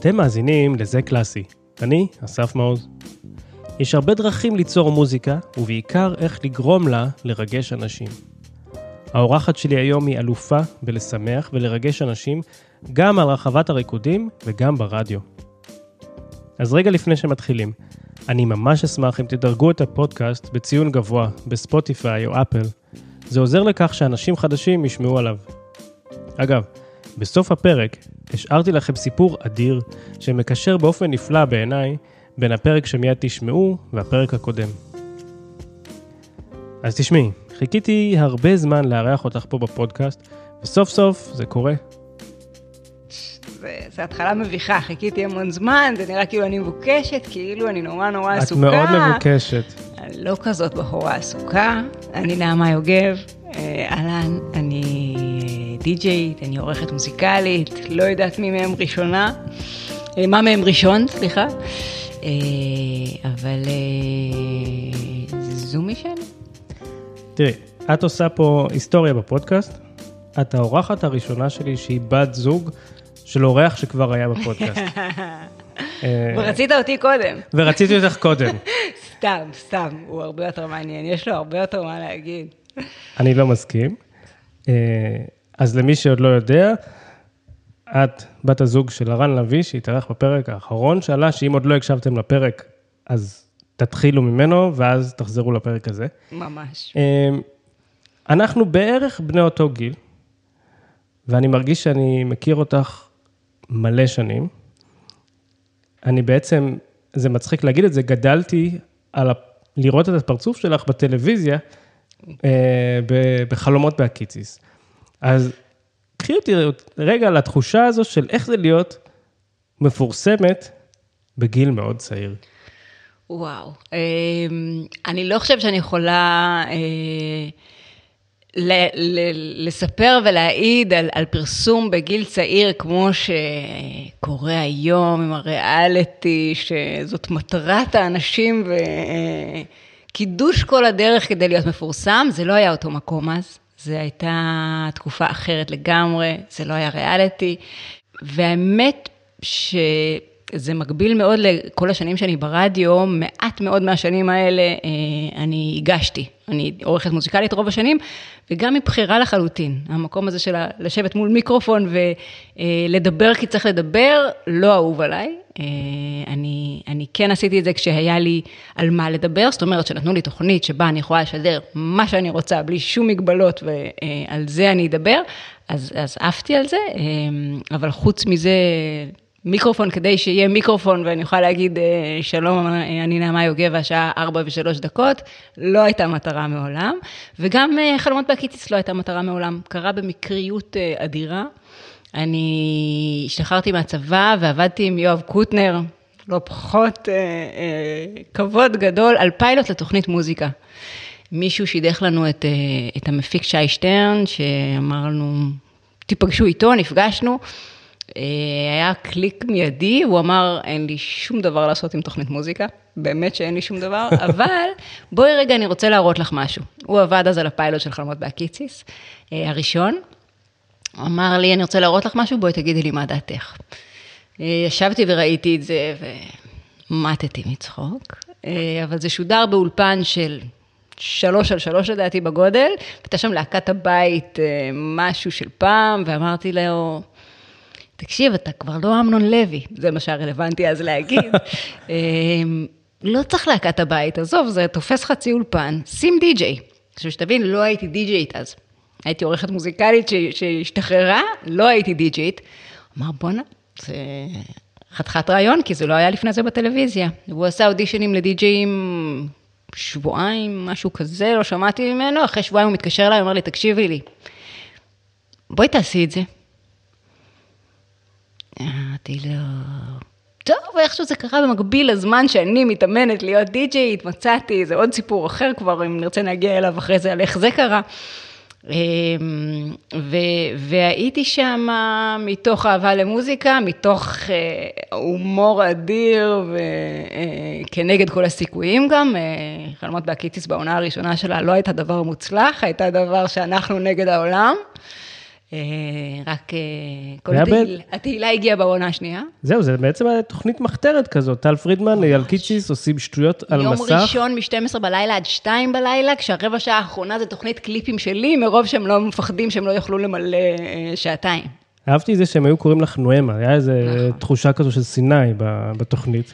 אתם מאזינים לזה קלאסי. אני, אסף מעוז. יש הרבה דרכים ליצור מוזיקה, ובעיקר איך לגרום לה לרגש אנשים. האורחת שלי היום היא אלופה בלשמח ולרגש אנשים, גם על רחבת הריקודים וגם ברדיו. אז רגע לפני שמתחילים, אני ממש אשמח אם תדרגו את הפודקאסט בציון גבוה, בספוטיפיי או אפל. זה עוזר לכך שאנשים חדשים ישמעו עליו. אגב, בסוף הפרק השארתי לכם סיפור אדיר שמקשר באופן נפלא בעיניי בין הפרק שמיד תשמעו והפרק הקודם. אז תשמעי, חיכיתי הרבה זמן לארח אותך פה בפודקאסט, וסוף סוף זה קורה. זו התחלה מביכה, חיכיתי המון זמן, זה נראה כאילו אני מבוקשת, כאילו אני נורא נורא את עסוקה. מאוד מבוקשת. אני לא כזאת בחורה עסוקה, אני נעמה יוגב, אה, אהלן, אני אה, די-ג'יית, אני עורכת מוזיקלית, לא יודעת מי מהם ראשונה, אה, מה מהם ראשון, סליחה, אבל זו מי שאני. תראי, את עושה פה היסטוריה בפודקאסט. את האורחת הראשונה שלי שהיא בת זוג של אורח שכבר היה בפודקאסט. ורצית אותי קודם. ורציתי אותך קודם. סתם, סתם, הוא הרבה יותר מעניין, יש לו הרבה יותר מה להגיד. אני לא מסכים. אה, אז למי שעוד לא יודע, את בת הזוג של הרן לביא, שהתארח בפרק האחרון, שאלה שאם עוד לא הקשבתם לפרק, אז תתחילו ממנו, ואז תחזרו לפרק הזה. ממש. אה, אנחנו בערך בני אותו גיל, ואני מרגיש שאני מכיר אותך מלא שנים. אני בעצם, זה מצחיק להגיד את זה, גדלתי על ה... לראות את הפרצוף שלך בטלוויזיה, אה, ב- בחלומות בהקיציס. אז קחי אותי רגע לתחושה הזו של איך זה להיות מפורסמת בגיל מאוד צעיר. וואו. אמ, אני לא חושבת שאני יכולה אה, ל- ל- לספר ולהעיד על, על פרסום בגיל צעיר, כמו שקורה היום עם הריאליטי, שזאת מטרת האנשים וקידוש כל הדרך כדי להיות מפורסם. זה לא היה אותו מקום אז, זו הייתה תקופה אחרת לגמרי, זה לא היה ריאליטי. והאמת שזה מקביל מאוד לכל השנים שאני ברדיו, מעט מאוד מהשנים האלה אה, אני הגשתי. אני עורכת מוזיקלית רוב השנים, וגם מבחירה לחלוטין. המקום הזה של לשבת מול מיקרופון ולדבר כי צריך לדבר, לא אהוב עליי. אה, אני, אני כן עשיתי את זה כשהיה לי על מה לדבר, זאת אומרת שנתנו לי תוכנית שבה אני יכולה לשדר מה שאני רוצה, בלי שום מגבלות, ועל זה אני אדבר, אז, אז עפתי על זה, אה, אבל חוץ מזה, מיקרופון כדי שיהיה מיקרופון ואני יכולה להגיד שלום, אני נעמה יוגב והשעה 4 ו-3 דקות, לא הייתה מטרה מעולם, וגם חלומות בהקיציס לא הייתה מטרה מעולם, קרה במקריות אדירה. אני השתחררתי מהצבא ועבדתי עם יואב קוטנר, לא פחות אה, אה, כבוד גדול, על פיילוט לתוכנית מוזיקה. מישהו שידך לנו את, אה, את המפיק שי שטרן, שאמר לנו, תיפגשו איתו, נפגשנו. היה קליק מיידי, הוא אמר, אין לי שום דבר לעשות עם תוכנית מוזיקה, באמת שאין לי שום דבר, אבל בואי רגע, אני רוצה להראות לך משהו. הוא עבד אז על הפיילוט של חלומות בהקיציס, הראשון. הוא אמר לי, אני רוצה להראות לך משהו, בואי תגידי לי מה דעתך. ישבתי וראיתי את זה ומטתי מצחוק, אבל זה שודר באולפן של שלוש על שלוש לדעתי בגודל, הייתה שם להקת הבית, משהו של פעם, ואמרתי לו, תקשיב, אתה כבר לא אמנון לוי, זה מה שהיה רלוונטי אז להגיד. לא צריך להקת הבית, עזוב, זה תופס חצי אולפן, שים די-ג'יי. עכשיו שתבין, לא הייתי די-ג'יית אז. הייתי עורכת מוזיקלית שהשתחררה, לא הייתי די-ג'יית. אמר, בואנה, זה חתיכת רעיון, כי זה לא היה לפני זה בטלוויזיה. והוא עשה אודישנים לדי-ג'יים שבועיים, משהו כזה, לא שמעתי ממנו, אחרי שבועיים הוא מתקשר אליי, הוא אומר לי, תקשיבי לי, בואי תעשי את זה. אמרתי לו, טוב, איכשהו זה קרה במקביל לזמן שאני מתאמנת להיות די-ג'יית, מצאתי, זה עוד סיפור אחר כבר, אם נרצה להגיע אליו אחרי זה, על איך זה קרה. ו- והייתי שם מתוך אהבה למוזיקה, מתוך הומור אדיר וכנגד כל הסיכויים גם. חלומות בהקיציס בעונה הראשונה שלה לא הייתה דבר מוצלח, הייתה דבר שאנחנו נגד העולם. אה, רק אה, כל התהילה, התהילה הגיעה בעונה השנייה. זהו, זה בעצם תוכנית מחתרת כזאת, טל פרידמן, אייל קיציס עושים שטויות על מסך. יום ראשון מ-12 בלילה עד 2 בלילה, כשהרבע שעה האחרונה זה תוכנית קליפים שלי, מרוב שהם לא מפחדים שהם לא יוכלו למלא אה, שעתיים. אהבתי את זה שהם היו קוראים לך נואמה, היה איזו נכון. תחושה כזו של סיני בתוכנית.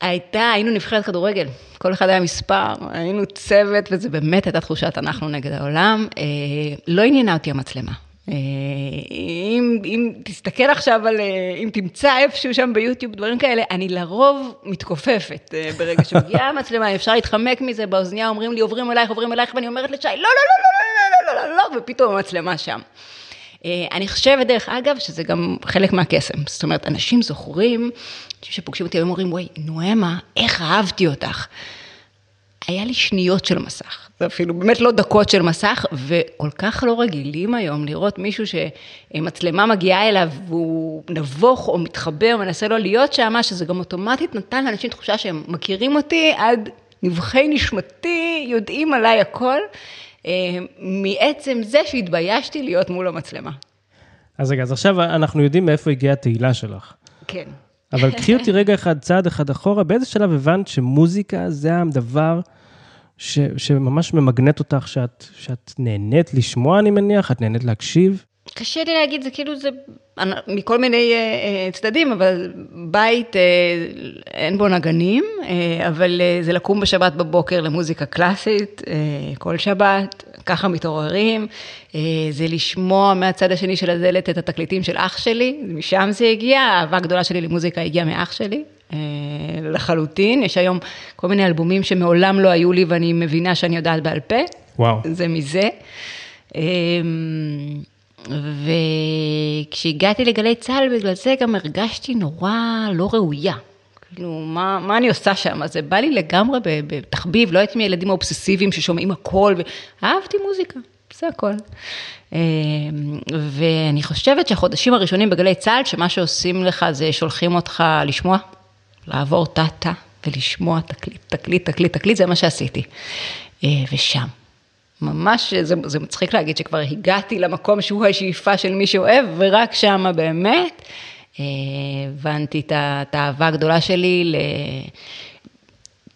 הייתה, היינו נבחרת כדורגל, כל אחד היה מספר, היינו צוות, וזה באמת הייתה תחושת אנחנו נגד העולם. לא עניינה אותי המצלמה. אה, אם, אם תסתכל עכשיו על, אה, אם תמצא איפשהו שם ביוטיוב דברים כאלה, אני לרוב מתכופפת אה, ברגע שמגיעה המצלמה, אפשר להתחמק מזה, באוזניה אומרים לי, עוברים אלייך, עוברים אלייך, ואני אומרת לשי, לא, לא, לא, לא, לא, לא, לא, לא, לא, ופתאום המצלמה שם. אני חושבת, דרך אגב, שזה גם חלק מהקסם. זאת אומרת, אנשים זוכרים, שפוגשים אותי, הם אומרים, וואי, נואמה, איך אהבתי אותך. היה לי שניות של מסך, זה אפילו באמת לא דקות של מסך, וכל כך לא רגילים היום לראות מישהו שמצלמה מגיעה אליו והוא נבוך או מתחבר, מנסה לא להיות שם, שזה גם אוטומטית נתן לאנשים תחושה שהם מכירים אותי עד נבחי נשמתי, יודעים עליי הכל, אה, מעצם זה שהתביישתי להיות מול המצלמה. אז רגע, אז עכשיו אנחנו יודעים מאיפה הגיעה התהילה שלך. כן. אבל קחי אותי רגע אחד, צעד אחד אחורה, באיזה שלב הבנת שמוזיקה זה הדבר ש, שממש ממגנט אותך, שאת, שאת נהנית לשמוע, אני מניח, את נהנית להקשיב? קשה לי להגיד, זה כאילו זה מכל מיני uh, צדדים, אבל בית, uh, אין בו נגנים, uh, אבל uh, זה לקום בשבת בבוקר למוזיקה קלאסית, uh, כל שבת, ככה מתעוררים, uh, זה לשמוע מהצד השני של הדלת את התקליטים של אח שלי, משם זה הגיע, האהבה הגדולה שלי למוזיקה הגיעה מאח שלי. לחלוטין, יש היום כל מיני אלבומים שמעולם לא היו לי ואני מבינה שאני יודעת בעל פה. וואו. זה מזה. וכשהגעתי לגלי צה"ל, בגלל זה גם הרגשתי נורא לא ראויה. כאילו, מה, מה אני עושה שם? זה בא לי לגמרי בתחביב, לא הייתי מהילדים האובססיביים ששומעים הכל, ואהבתי מוזיקה, זה הכל. אמ, ואני חושבת שהחודשים הראשונים בגלי צה"ל, שמה שעושים לך זה שולחים אותך לשמוע, לעבור טאטה ולשמוע תקליט, תקליט, תקליט, תקליט, זה מה שעשיתי. אה, ושם, ממש, זה, זה מצחיק להגיד שכבר הגעתי למקום שהוא השאיפה של מי שאוהב, ורק שם באמת אה, הבנתי את האהבה הגדולה שלי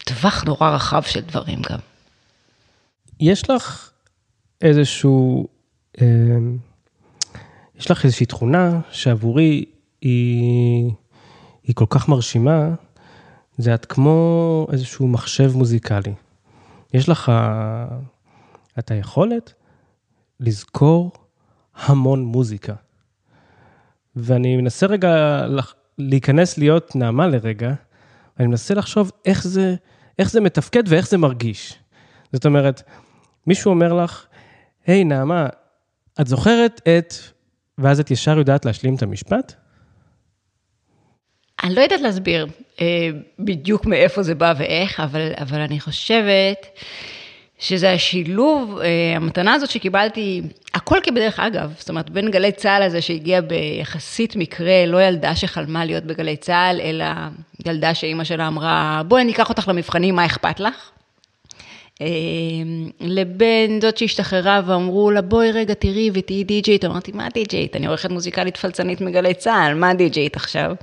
לטווח נורא רחב של דברים גם. יש לך איזשהו, אה, יש לך איזושהי תכונה שעבורי היא, היא כל כך מרשימה, זה את כמו איזשהו מחשב מוזיקלי. יש לך את היכולת לזכור המון מוזיקה. ואני מנסה רגע להיכנס להיות נעמה לרגע, ואני מנסה לחשוב איך זה, איך זה מתפקד ואיך זה מרגיש. זאת אומרת, מישהו אומר לך, היי, hey, נעמה, את זוכרת את... ואז את ישר יודעת להשלים את המשפט? אני לא יודעת להסביר אה, בדיוק מאיפה זה בא ואיך, אבל, אבל אני חושבת שזה השילוב, אה, המתנה הזאת שקיבלתי, הכל כבדרך אגב, זאת אומרת, בין גלי צה"ל הזה שהגיע ביחסית מקרה, לא ילדה שחלמה להיות בגלי צה"ל, אלא ילדה שאימא שלה אמרה, בואי אני אקח אותך למבחנים, מה אכפת לך? אה, לבין זאת שהשתחררה ואמרו לה, בואי רגע תראי ותהיי די-ג'יית, אמרתי, מה די-ג'יית? אני עורכת מוזיקלית פלצנית מגלי צה"ל, מה די-ג'יית עכשיו?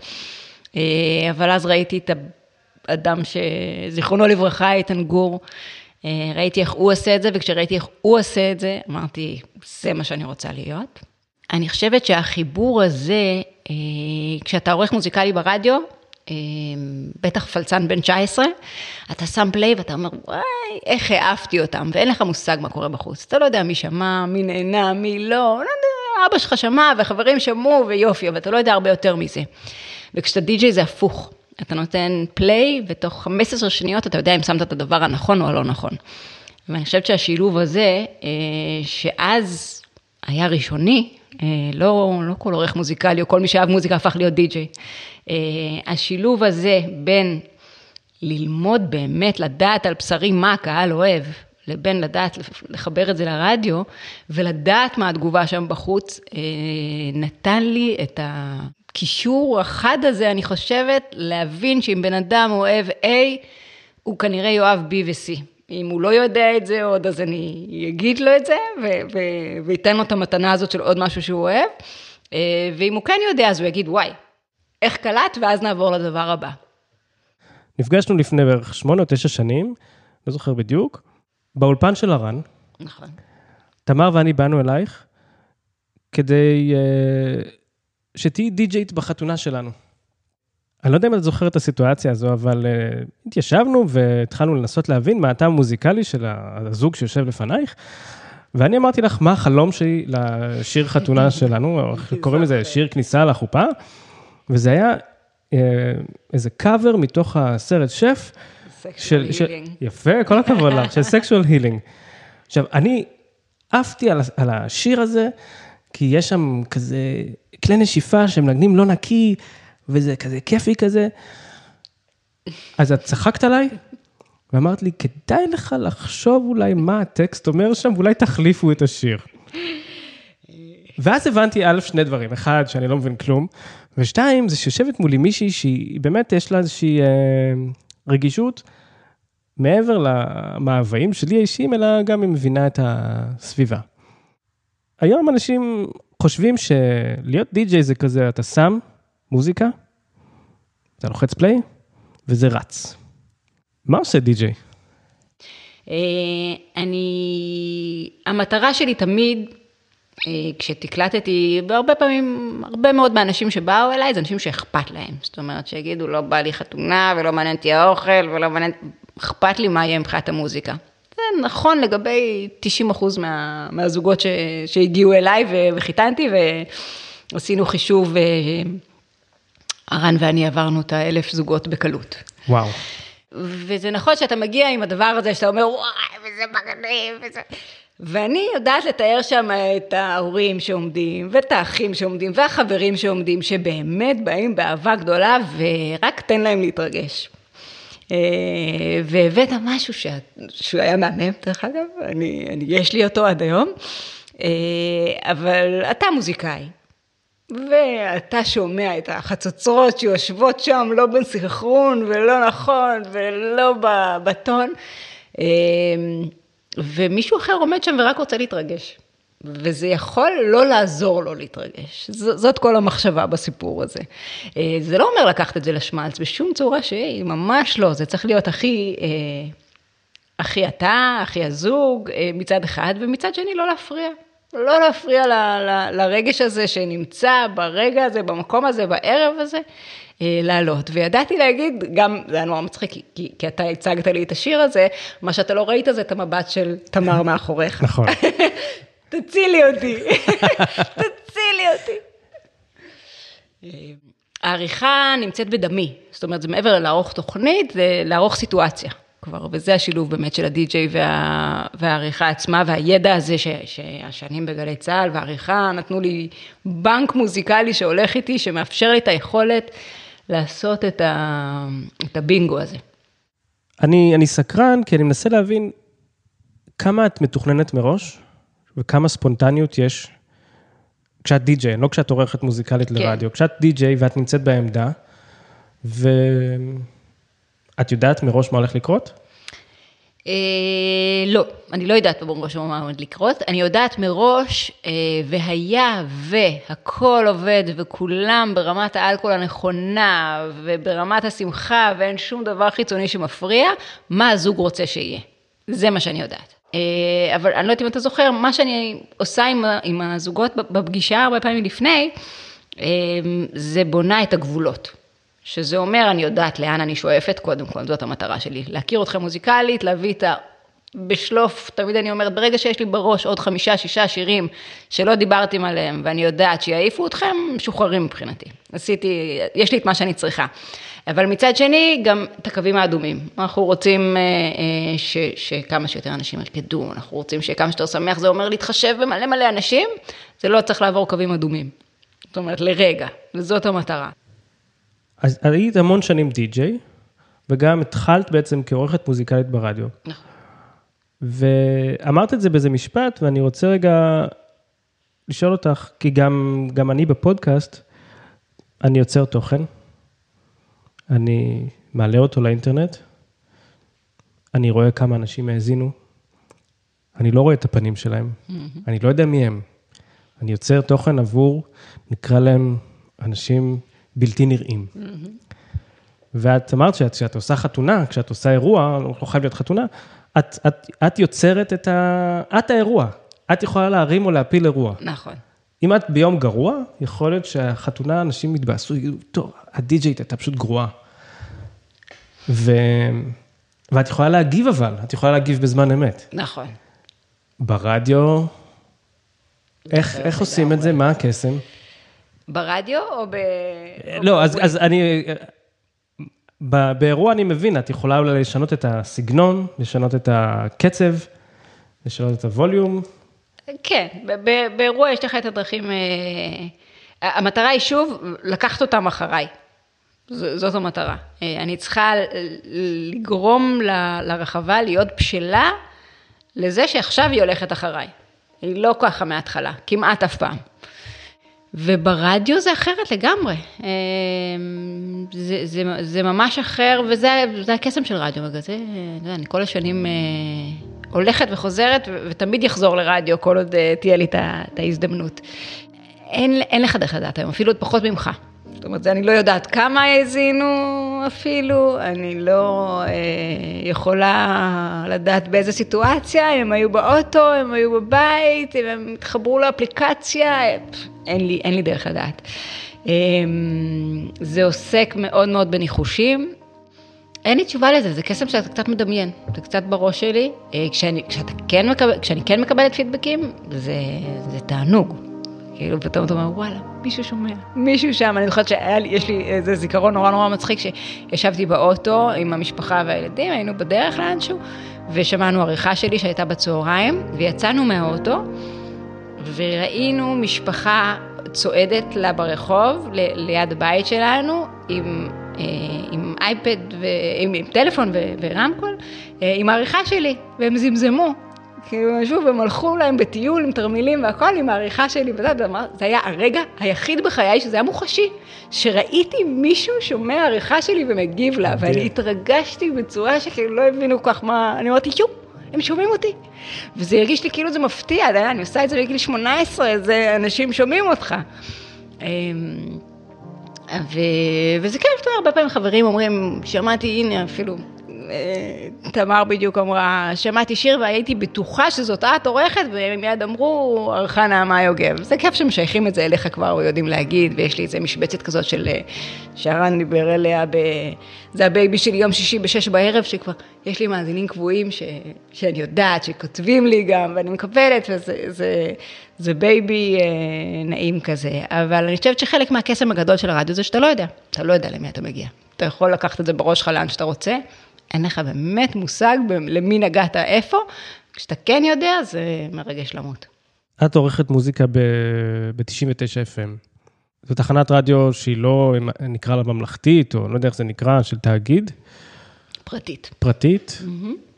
אה, אבל אז ראיתי את האדם שזיכרונו לברכה, איתן גור, אה, ראיתי איך הוא עושה את זה, וכשראיתי איך הוא עושה את זה, אמרתי, זה מה שאני רוצה להיות. אני חושבת שהחיבור הזה, אה, כשאתה עורך מוזיקלי ברדיו, בטח פלצן בן 19, אתה שם פליי ואתה אומר, וואי, איך העפתי אותם, ואין לך מושג מה קורה בחוץ. אתה לא יודע מי שמע, מי נהנה, מי לא, לא יודע, אבא שלך שמע וחברים שמעו ויופי, אבל אתה לא יודע הרבה יותר מזה. וכשאתה די-ג'יי זה הפוך. אתה נותן פליי, ותוך 15 שניות אתה יודע אם שמת את הדבר הנכון או הלא נכון. ואני חושבת שהשילוב הזה, אה, שאז היה ראשוני, אה, לא, לא כל עורך מוזיקלי או כל מי שאהב מוזיקה הפך להיות די-ג'יי. אה, השילוב הזה בין ללמוד באמת, לדעת על בשרי מה הקהל אוהב, לבין לדעת לחבר את זה לרדיו, ולדעת מה התגובה שם בחוץ, אה, נתן לי את הקישור החד הזה, אני חושבת, להבין שאם בן אדם אוהב A, הוא כנראה יאהב B ו-C. אם הוא לא יודע את זה עוד, אז אני אגיד לו את זה, ואתן לו את המתנה הזאת של עוד משהו שהוא אוהב. אה, ואם הוא כן יודע, אז הוא יגיד, וואי, איך קלט, ואז נעבור לדבר הבא. נפגשנו לפני בערך שמונה או תשע שנים, לא זוכר בדיוק, באולפן של הרן. נכון. תמר ואני באנו אלייך כדי uh, שתהיי די-ג'יית בחתונה שלנו. אני לא יודע אם את זוכרת את הסיטואציה הזו, אבל uh, התיישבנו והתחלנו לנסות להבין מה הטעם המוזיקלי של הזוג שיושב לפנייך, ואני אמרתי לך, מה החלום שלי לשיר חתונה שלנו, קוראים לזה שיר כניסה לחופה, וזה היה אה, איזה קאבר מתוך הסרט שף. Sexual Healing. יפה, כל הכבוד לך, של Sexual Healing. עכשיו, אני עפתי על, על השיר הזה, כי יש שם כזה כלי נשיפה שמנגנים לא נקי, וזה כזה כיפי כזה. אז את צחקת עליי, ואמרת לי, כדאי לך לחשוב אולי מה הטקסט אומר שם, ואולי תחליפו את השיר. ואז הבנתי, א', שני דברים. אחד, שאני לא מבין כלום, ושתיים, זה שיושבת מולי מישהי שהיא באמת, יש לה איזושהי אה, רגישות, מעבר למאוויים שלי האישיים, אלא גם היא מבינה את הסביבה. היום אנשים חושבים שלהיות די-ג'יי זה כזה, אתה שם מוזיקה, אתה לוחץ פליי, וזה רץ. מה עושה די-ג'יי? אה, אני, המטרה שלי תמיד כשתקלטתי, והרבה פעמים, הרבה מאוד מהאנשים שבאו אליי, זה אנשים שאכפת להם. זאת אומרת, שיגידו, לא בא לי חתונה, ולא מעניין אותי האוכל, ולא מעניין, אכפת לי מה יהיה מבחינת המוזיקה. זה נכון לגבי 90 אחוז מה, מהזוגות ש, שהגיעו אליי וחיתנתי, ועשינו חישוב, הרן אה, ואני עברנו את האלף זוגות בקלות. וואו. וזה נכון שאתה מגיע עם הדבר הזה, שאתה אומר, וואי, וזה מגניב, וזה... ואני יודעת לתאר שם את ההורים שעומדים, ואת האחים שעומדים, והחברים שעומדים, שבאמת באים באהבה גדולה, ורק תן להם להתרגש. אה, והבאת משהו ש... שהוא היה מהמם, דרך אגב, אני, אני, יש לי אותו עד היום, אה, אבל אתה מוזיקאי, ואתה שומע את החצוצרות שיושבות שם, לא בסנכרון ולא נכון ולא בטון. ומישהו אחר עומד שם ורק רוצה להתרגש. וזה יכול לא לעזור לו להתרגש. ז, זאת כל המחשבה בסיפור הזה. אה, זה לא אומר לקחת את זה לשמלץ בשום צורה שהיא, ממש לא. זה צריך להיות הכי, אה, הכי אתה, הכי הזוג, אה, מצד אחד, ומצד שני לא להפריע. לא להפריע ל, ל, לרגש הזה שנמצא ברגע הזה, במקום הזה, בערב הזה. אה, לעלות. וידעתי להגיד, גם, זה היה נורא מצחיק, כי, כי אתה הצגת לי את השיר הזה, מה שאתה לא ראית זה את המבט של תמר מאחוריך. נכון. תצילי אותי, תצילי אותי. אה, העריכה נמצאת בדמי, זאת אומרת, זה מעבר לערוך תוכנית, זה לערוך סיטואציה כבר, וזה השילוב באמת של הדי-ג'יי וה, והעריכה עצמה, והידע הזה ש, שהשנים בגלי צה"ל והעריכה נתנו לי בנק מוזיקלי שהולך איתי, שמאפשר לי את היכולת לעשות את, ה, את הבינגו הזה. אני, אני סקרן, כי אני מנסה להבין כמה את מתוכננת מראש, וכמה ספונטניות יש כשאת די-ג'יי, לא כשאת עורכת מוזיקלית כן. לרדיו, כשאת די-ג'יי ואת נמצאת בעמדה, ואת יודעת מראש מה הולך לקרות? אה, לא, אני לא יודעת מראש מה עומד לקרות, אני יודעת מראש, אה, והיה והכל עובד וכולם ברמת האלכוהול הנכונה וברמת השמחה ואין שום דבר חיצוני שמפריע, מה הזוג רוצה שיהיה. זה מה שאני יודעת. אה, אבל אני לא יודעת אם אתה זוכר, מה שאני עושה עם, עם הזוגות בפגישה הרבה פעמים לפני, זה בונה את הגבולות. שזה אומר, אני יודעת לאן אני שואפת, קודם כל, זאת המטרה שלי. להכיר אתכם מוזיקלית, להביא את ה... בשלוף, תמיד אני אומרת, ברגע שיש לי בראש עוד חמישה, שישה שירים שלא דיברתם עליהם, ואני יודעת שיעיפו אתכם, משוחררים מבחינתי. עשיתי, יש לי את מה שאני צריכה. אבל מצד שני, גם את הקווים האדומים. אנחנו רוצים אה, אה, ש, שכמה שיותר אנשים ירקדו, אנחנו רוצים שכמה שיותר שמח, זה אומר להתחשב במלא מלא אנשים, זה לא צריך לעבור קווים אדומים. זאת אומרת, לרגע, וזאת המטרה. אז היית המון שנים די-ג'יי, וגם התחלת בעצם כעורכת מוזיקלית ברדיו. נכון. ואמרת את זה באיזה משפט, ואני רוצה רגע לשאול אותך, כי גם, גם אני בפודקאסט, אני יוצר תוכן, אני מעלה אותו לאינטרנט, אני רואה כמה אנשים האזינו, אני לא רואה את הפנים שלהם, mm-hmm. אני לא יודע מי הם. אני יוצר תוכן עבור, נקרא להם אנשים בלתי נראים. Mm-hmm. ואת אמרת שאת, שאת עושה חתונה, כשאת עושה אירוע, לא חייב להיות חתונה, את, את, את יוצרת את ה... את האירוע. את יכולה להרים או להפיל אירוע. נכון. אם את ביום גרוע, יכול להיות שהחתונה, אנשים יתבאסו, יגידו, טוב, הדי-ג'יית הייתה פשוט גרועה. ו... ואת יכולה להגיב אבל, את יכולה להגיב בזמן אמת. נכון. ברדיו, איך, איך עושים את זה? מה הקסם? ברדיו או ב... לא, אז, אז אני... באירוע אני מבין, את יכולה אולי לשנות את הסגנון, לשנות את הקצב, לשנות את הווליום. כן, באירוע יש לך את הדרכים, אה, המטרה היא שוב, לקחת אותם אחריי. זאת המטרה. אה, אני צריכה לגרום לרחבה להיות בשלה לזה שעכשיו היא הולכת אחריי. היא לא ככה מההתחלה, כמעט אף פעם. וברדיו זה אחרת לגמרי. אה, זה, זה, זה ממש אחר, וזה הקסם של רדיו. בגלל זה, אני כל השנים אה, הולכת וחוזרת, ותמיד יחזור לרדיו כל עוד אה, תהיה לי את ההזדמנות. אין, אין לך דרך לדעת היום, אפילו עוד פחות ממך. זאת אומרת, אני לא יודעת כמה האזינו אפילו, אני לא אה, יכולה לדעת באיזה סיטואציה, הם היו באוטו, הם היו בבית, אם הם התחברו לאפליקציה, אין לי, אין לי דרך לדעת. אה, זה עוסק מאוד מאוד בניחושים. אין לי תשובה לזה, זה קסם שאתה קצת מדמיין, זה קצת בראש שלי. אה, כשאני, כשאתה כן מקבל, כשאני כן מקבלת פידבקים, זה, זה תענוג. כאילו, פתאום אתה אומר, וואלה, מישהו שומע, מישהו שם. אני זוכרת שיש לי איזה זיכרון נורא נורא מצחיק, שישבתי באוטו עם המשפחה והילדים, היינו בדרך לאנשהו, ושמענו עריכה שלי שהייתה בצהריים, ויצאנו מהאוטו, וראינו משפחה צועדת לה ברחוב, ליד הבית שלנו, עם, אה, עם אייפד, עם, עם טלפון ורמקול, אה, עם העריכה שלי, והם זמזמו. כאילו, הם הלכו להם בטיול עם תרמילים והכל, עם העריכה שלי וזה, זה היה הרגע היחיד בחיי שזה היה מוחשי, שראיתי מישהו שומע עריכה שלי ומגיב לה, ואני התרגשתי בצורה שכאילו לא הבינו כל כך מה, אני אמרתי, יו, הם שומעים אותי. וזה הרגיש לי כאילו זה מפתיע, אני עושה את זה בגיל 18, זה אנשים שומעים אותך. אמ, ו... וזה כיף, אתה יודע, הרבה פעמים חברים אומרים, שמעתי, הנה, אפילו תמר בדיוק אמרה, שמעתי שיר והייתי בטוחה שזאת את עורכת, והם מיד אמרו, ערכה נעמה יוגב. זה כיף שמשייכים את זה אליך כבר, או יודעים להגיד, ויש לי איזה משבצת כזאת של, אה, שהרן דיבר אליה, ב... זה ה baby שלי יום שישי בשש בערב, שכבר יש לי מאזינים קבועים ש... שאני יודעת, שכותבים לי גם, ואני מקבלת, וזה זה, זה baby אה, נעים כזה. אבל אני חושבת שחלק מהקסם הגדול של הרדיו זה שאתה לא יודע, אתה לא יודע למי אתה מגיע. אתה יכול לקחת את זה בראש שלך לאן שאתה רוצה. אין לך באמת מושג למי נגעת איפה, כשאתה כן יודע, זה מרגש למות. את עורכת מוזיקה ב-99 FM. זו תחנת רדיו שהיא לא, נקרא לה ממלכתית, או לא יודע איך זה נקרא, של תאגיד. פרטית. פרטית? Mm-hmm.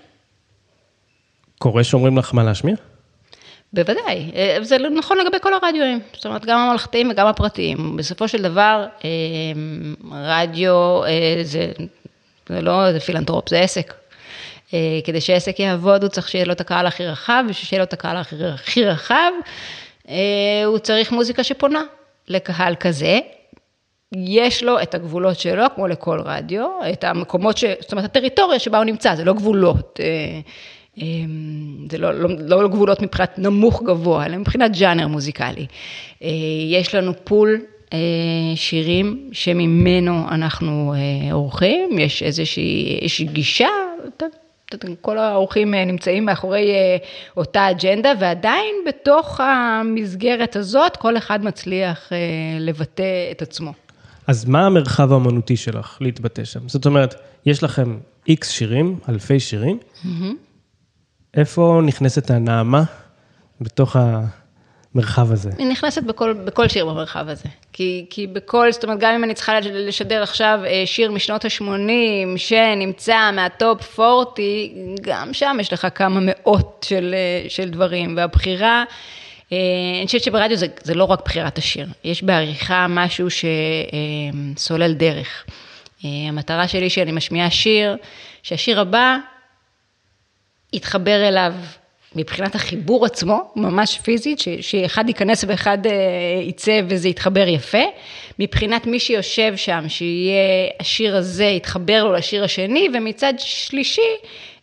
קורה שאומרים לך מה להשמיע? בוודאי, אה, זה נכון לגבי כל הרדיואים, זאת אומרת גם הממלכתיים וגם הפרטיים. בסופו של דבר, אה, רדיו אה, זה זה לא זה פילנטרופ, זה עסק. אה, כדי שעסק יעבוד, הוא צריך שיהיה לו את הקהל הכי רחב, בשביל שיהיה לו את הקהל הכי רחב, אה, הוא צריך מוזיקה שפונה לקהל כזה. יש לו את הגבולות שלו, כמו לכל רדיו, את המקומות, ש... זאת אומרת, הטריטוריה שבה הוא נמצא, זה לא גבולות. אה, זה לא, לא, לא גבולות מבחינת נמוך גבוה, אלא מבחינת ג'אנר מוזיקלי. יש לנו פול שירים שממנו אנחנו אה, עורכים, יש איזושהי יש גישה, כל האורחים אה, נמצאים מאחורי אותה אג'נדה, ועדיין בתוך המסגרת הזאת, כל אחד מצליח לבטא את עצמו. אז מה המרחב האמנותי שלך להתבטא שם? זאת אומרת, יש לכם איקס שירים, אלפי שירים, mm-hmm. איפה נכנסת הנעמה בתוך המרחב הזה? היא נכנסת בכל, בכל שיר במרחב הזה. כי, כי בכל, זאת אומרת, גם אם אני צריכה לשדר עכשיו אה, שיר משנות ה-80 שנמצא מהטופ 40, גם שם יש לך כמה מאות של, אה, של דברים, והבחירה... אה, אני חושבת שברדיו זה, זה לא רק בחירת השיר, יש בעריכה משהו שסולל דרך. המטרה שלי שאני משמיעה שיר, שהשיר הבא יתחבר אליו מבחינת החיבור עצמו, ממש פיזית, ש, שאחד ייכנס ואחד אה, יצא וזה יתחבר יפה. מבחינת מי שיושב שם, שיהיה השיר הזה יתחבר לו לשיר השני, ומצד שלישי,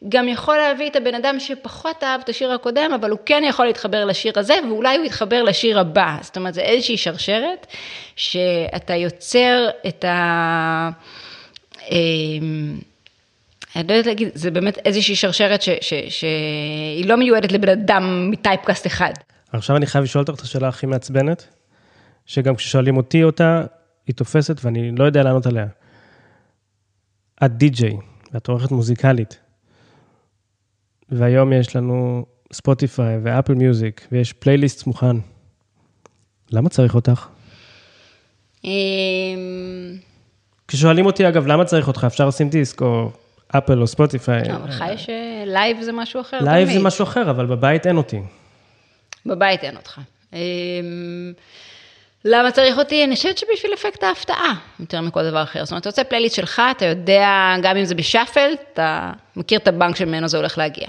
גם יכול להביא את הבן אדם שפחות אהב את השיר הקודם, אבל הוא כן יכול להתחבר לשיר הזה, ואולי הוא יתחבר לשיר הבא. זאת אומרת, זה איזושהי שרשרת, שאתה יוצר את ה... אני לא יודעת להגיד, זה באמת איזושהי שרשרת שהיא לא מיועדת לבן אדם מטייפקאסט אחד. עכשיו אני חייב לשאול אותך את השאלה הכי מעצבנת, שגם כששואלים אותי אותה, היא תופסת ואני לא יודע לענות עליה. את די-ג'יי, ואת עורכת מוזיקלית, והיום יש לנו ספוטיפיי ואפל מיוזיק, ויש פלייליסט מוכן. למה צריך אותך? אמ, כששואלים אותי, אגב, למה צריך אותך? אפשר לשים דיסק או אפל או ספוטיפיי. אבל לך יש לייב זה משהו אחר. לייב זה משהו אחר, אבל בבית אין אותי. בבית אין אותך. אמ, למה צריך אותי? אני חושבת שבשביל אפקט ההפתעה, יותר מכל דבר אחר. זאת אומרת, אתה רוצה פלייליסט שלך, אתה יודע, גם אם זה בשאפל, אתה מכיר את הבנק שממנו זה הולך להגיע.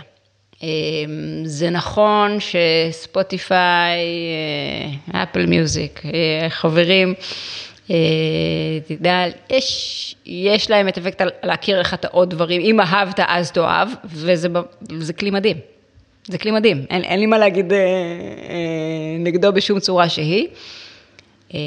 אמ, זה נכון שספוטיפיי, אה, אפל מיוזיק, אה, חברים, אתה אה, יודע, יש, יש להם את אפקט להכיר לך את העוד דברים, אם אהבת אז תאהב, וזה כלי מדהים. זה כלי מדהים, אין, אין לי מה להגיד אה, אה, נגדו בשום צורה שהיא. אה,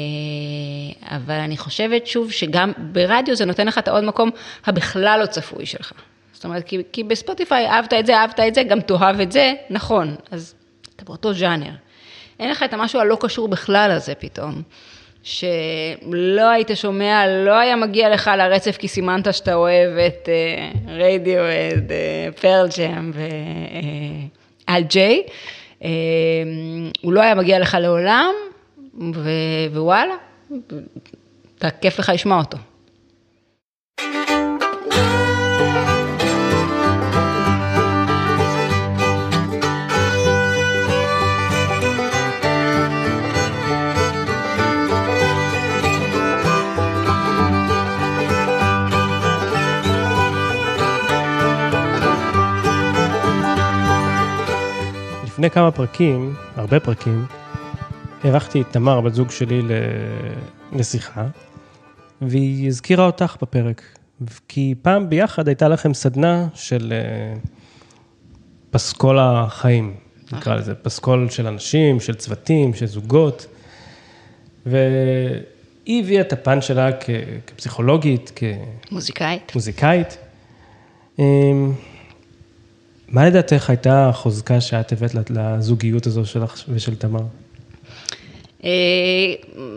אבל אני חושבת שוב שגם ברדיו זה נותן לך את העוד מקום הבכלל לא צפוי שלך. זאת אומרת, כי, כי בספוטיפיי אהבת את זה, אהבת את זה, גם תאהב את זה, נכון, אז אתה באותו ז'אנר. אין לך את המשהו הלא קשור בכלל הזה פתאום. שלא היית שומע, לא היה מגיע לך לרצף כי סימנת שאתה אוהב את רדיו, את פרל ג'ם ואל ג'יי. הוא לא היה מגיע לך לעולם, ווואלה, כיף לך לשמוע אותו. לפני כמה פרקים, הרבה פרקים, אירחתי את תמר, בת זוג שלי, לשיחה, והיא הזכירה אותך בפרק. כי פעם ביחד הייתה לכם סדנה של אה, פסקול החיים, נקרא. לזה, פסקול של אנשים, של צוותים, של זוגות. והיא הביאה את הפן שלה כפסיכולוגית, כמוזיקאית. מוזיקאית. אמ, מה לדעתך הייתה החוזקה שאת הבאת לזוגיות הזו שלך ושל תמר? אה,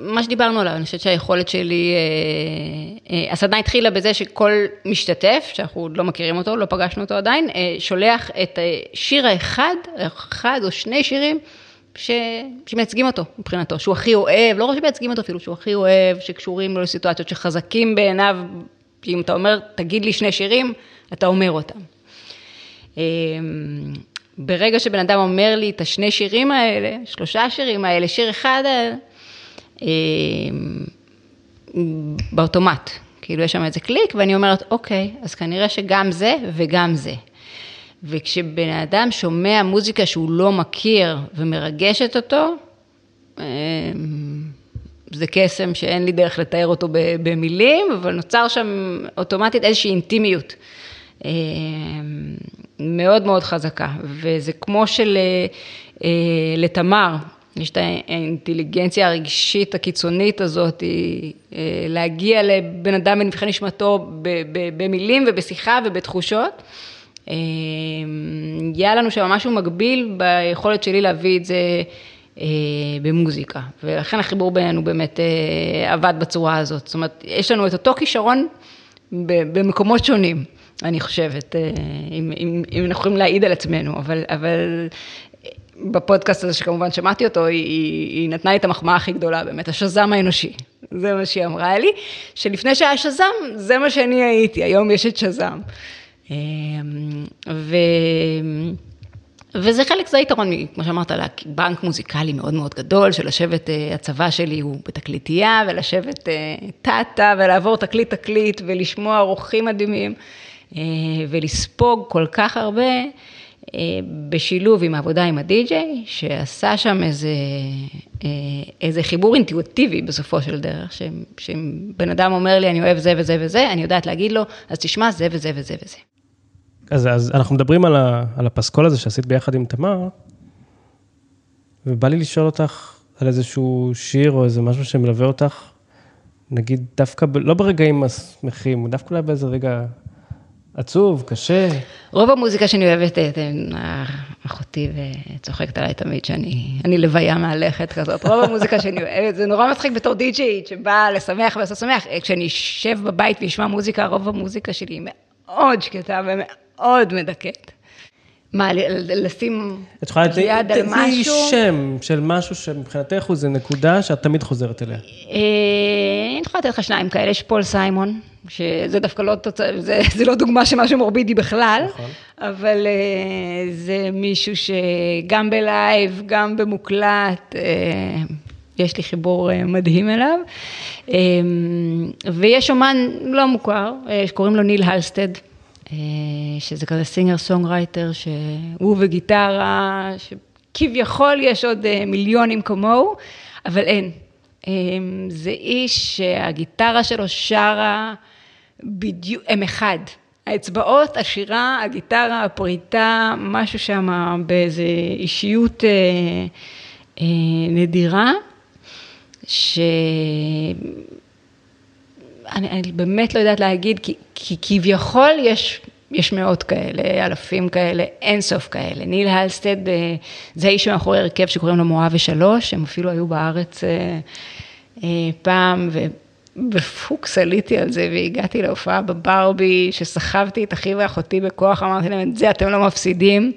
מה שדיברנו עליו, אני חושבת שהיכולת שלי, אה, אה, הסדנה התחילה בזה שכל משתתף, שאנחנו עוד לא מכירים אותו, לא פגשנו אותו עדיין, שולח את שיר האחד, אחד או שני שירים ש... שמייצגים אותו מבחינתו, שהוא הכי אוהב, לא רק שמייצגים אותו אפילו, שהוא הכי אוהב, שקשורים לו לסיטואציות שחזקים בעיניו, אם אתה אומר, תגיד לי שני שירים, אתה אומר אותם. אמ, ברגע שבן אדם אומר לי את השני שירים האלה, שלושה שירים האלה, שיר אחד, אמ, באוטומט, כאילו יש שם איזה קליק ואני אומרת, אוקיי, אז כנראה שגם זה וגם זה. וכשבן אדם שומע מוזיקה שהוא לא מכיר ומרגשת אותו, אמ, זה קסם שאין לי דרך לתאר אותו במילים, אבל נוצר שם אוטומטית איזושהי אינטימיות. מאוד מאוד חזקה, וזה כמו של אה, לתמר, יש את האינטליגנציה הרגשית הקיצונית הזאת, אה, להגיע לבן אדם בנבחי נשמתו במילים ובשיחה ובתחושות. אה, היה לנו שם משהו מקביל ביכולת שלי להביא את זה במוזיקה, ולכן החיבור בינינו באמת עבד בצורה הזאת. זאת אומרת, יש לנו את אותו כישרון במקומות שונים. אני חושבת, אה, אם, אם, אם אנחנו יכולים להעיד על עצמנו, אבל, אבל בפודקאסט הזה, שכמובן שמעתי אותו, היא, היא, נתנה לי את המחמאה הכי גדולה, באמת, השזם האנושי. זה מה שהיא אמרה לי, שלפני שהיה שזם, זה מה שאני הייתי, היום יש את שזם. אמ, ו... וזה חלק, זה היתרון, כמו שאמרת, בנק מוזיקלי מאוד מאוד גדול, של לשבת, אה, הצבא שלי הוא בתקליטייה, ולשבת טאטה, אה, ולעבור תקליט תקליט, ולשמוע אורחים מדהימים, ולספוג כל כך הרבה, בשילוב עם העבודה עם הדי-ג'יי, שעשה שם איזה, איזה חיבור אינטואיטיבי בסופו של דרך, שאם בן אדם אומר לי, אני אוהב זה וזה וזה, אני יודעת להגיד לו, אז תשמע זה וזה וזה וזה. אז, אז אנחנו מדברים על, ה, על הפסקול הזה שעשית ביחד עם תמר, ובא לי לשאול אותך על איזשהו שיר או איזה משהו שמלווה אותך, נגיד דווקא, ב, לא ברגעים השמחים, דווקא אולי באיזה רגע עצוב, קשה. רוב המוזיקה שאני אוהבת, אה, אחותי וצוחקת עליי תמיד שאני אני לוויה מהלכת כזאת. רוב המוזיקה שאני אוהבת, זה נורא מצחיק בתור די-ג'יית שבאה לשמח ולעשות שמח. כשאני אשב בבית ואשמע מוזיקה, רוב המוזיקה שלי היא מאוד שקטה ומאוד... מאוד מדכאת. מה, לשים יד על משהו? תתני שם של משהו שמבחינתך הוא זה נקודה שאת תמיד חוזרת אליה. אה, אני יכולה לתת לך שניים כאלה, יש פול סיימון, שזה דווקא לא תוצאה, זה לא דוגמה של משהו מורבידי בכלל, נכון. אבל אה, זה מישהו שגם בלייב, גם במוקלט, אה, יש לי חיבור מדהים אליו. ויש אומן לא מוכר, שקוראים לו ניל הלסטד. שזה כזה singer songwriter, שהוא וגיטרה, שכביכול יש עוד מיליונים כמוהו, אבל אין. זה איש שהגיטרה שלו שרה בדיוק, הם אחד. האצבעות, השירה, הגיטרה, הפריטה, משהו שם באיזה אישיות אה, אה, נדירה, ש... אני, אני באמת לא יודעת להגיד, כי, כי כביכול יש, יש מאות כאלה, אלפים כאלה, אין סוף כאלה. ניל הלסטד, אה, זה האיש מאחורי הרכב שקוראים לו מואב ושלוש, הם אפילו היו בארץ אה, אה, פעם, ובפוקס עליתי על זה והגעתי להופעה בברבי, שסחבתי את אחי ואחותי בכוח, אמרתי להם, את זה אתם לא מפסידים.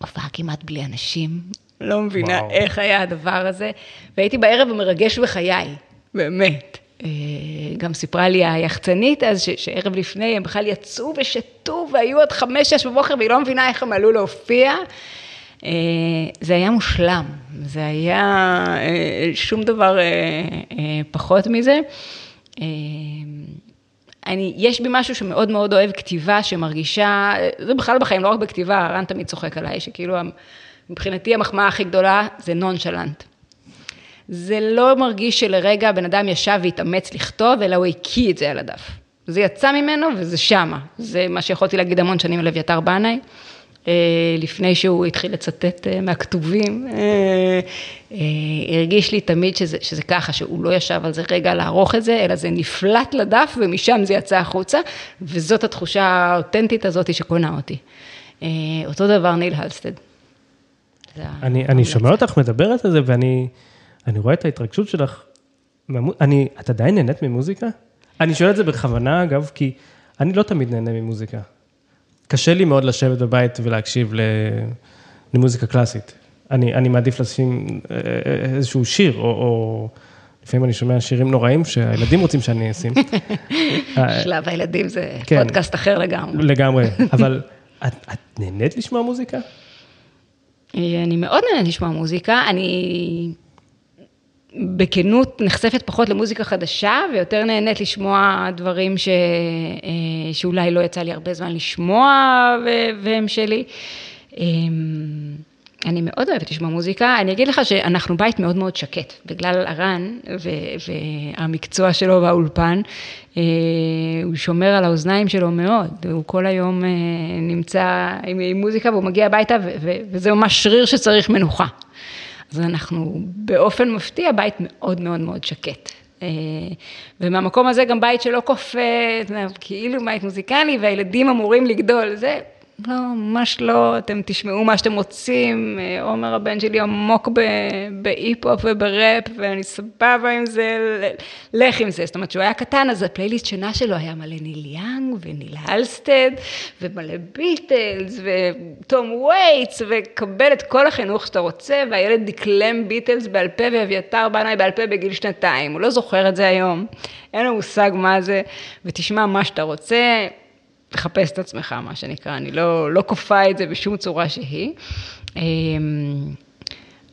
הופעה כמעט בלי אנשים, לא מבינה וואו. איך היה הדבר הזה, והייתי בערב המרגש בחיי, באמת. אה, גם סיפרה לי היחצנית אז, שערב לפני הם בכלל יצאו ושתו והיו עד חמש, שש בבוקר והיא לא מבינה איך הם עלו להופיע. אה, זה היה מושלם, זה היה אה, שום דבר פחות מזה. אני, יש בי משהו שמאוד מאוד אוהב כתיבה, שמרגישה, זה בכלל בחיים, לא רק בכתיבה, רן תמיד צוחק עליי, שכאילו מבחינתי המחמאה הכי גדולה זה נונשלנט. זה לא מרגיש שלרגע הבן אדם ישב והתאמץ לכתוב, אלא הוא הקיא את זה על הדף. זה יצא ממנו וזה שמה. זה מה שיכולתי להגיד המון שנים על אביתר בנאי. אה, לפני שהוא התחיל לצטט אה, מהכתובים, אה, הרגיש לי תמיד שזה, שזה ככה, שהוא לא ישב על זה רגע לערוך את זה, אלא זה נפלט לדף ומשם זה יצא החוצה, וזאת התחושה האותנטית הזאת שקונה אותי. אותו דבר ניל הלסטד. אני, אני שומע אותך מדברת על זה ואני... אני רואה את ההתרגשות שלך. אני, את עדיין נהנית ממוזיקה? אני שואל את זה בכוונה, אגב, כי אני לא תמיד נהנה ממוזיקה. קשה לי מאוד לשבת בבית ולהקשיב למוזיקה קלאסית. אני, אני מעדיף לשים אה, אה, איזשהו שיר, או, או לפעמים אני שומע שירים נוראים שהילדים רוצים שאני אשים. שלב הילדים זה כן, פודקאסט אחר לגמרי. לגמרי, אבל את, את נהנית לשמוע מוזיקה? אני מאוד נהנית לשמוע מוזיקה, אני בכנות נחשפת פחות למוזיקה חדשה ויותר נהנית לשמוע דברים ש... אה, שאולי לא יצא לי הרבה זמן לשמוע והם שלי. אמ, אני מאוד אוהבת לשמוע מוזיקה, אני אגיד לך שאנחנו בית מאוד מאוד שקט, בגלל הרן והמקצוע שלו באולפן, אה, הוא שומר על האוזניים שלו מאוד, הוא כל היום אה, נמצא עם מוזיקה והוא מגיע הביתה וזה ממש שריר שצריך מנוחה. אז אנחנו באופן מפתיע בית מאוד מאוד מאוד שקט. אה, ומהמקום הזה גם בית שלא כופה, כאילו בית מוזיקלי והילדים אמורים לגדול, זה לא, ממש לא, אתם תשמעו מה שאתם רוצים, אה, עומר הבן שלי עמוק בהיפ-הופ ובראפ, ואני סבבה עם זה, לך עם זה. זאת אומרת, כשהוא היה קטן, אז הפלייליסט שינה שלו היה מלא ניל יאנג, וניל הלסטד, ומלא ביטלס, וטום וייטס, וקבל את כל החינוך שאתה רוצה, והילד דקלם ביטלס בעל פה, ואביתר בנאי בעל פה בגיל שנתיים. הוא לא זוכר את זה היום, אין לו מושג מה זה, ותשמע מה שאתה רוצה. תחפש את עצמך, מה שנקרא, אני לא, לא כופה את זה בשום צורה שהיא. אמ,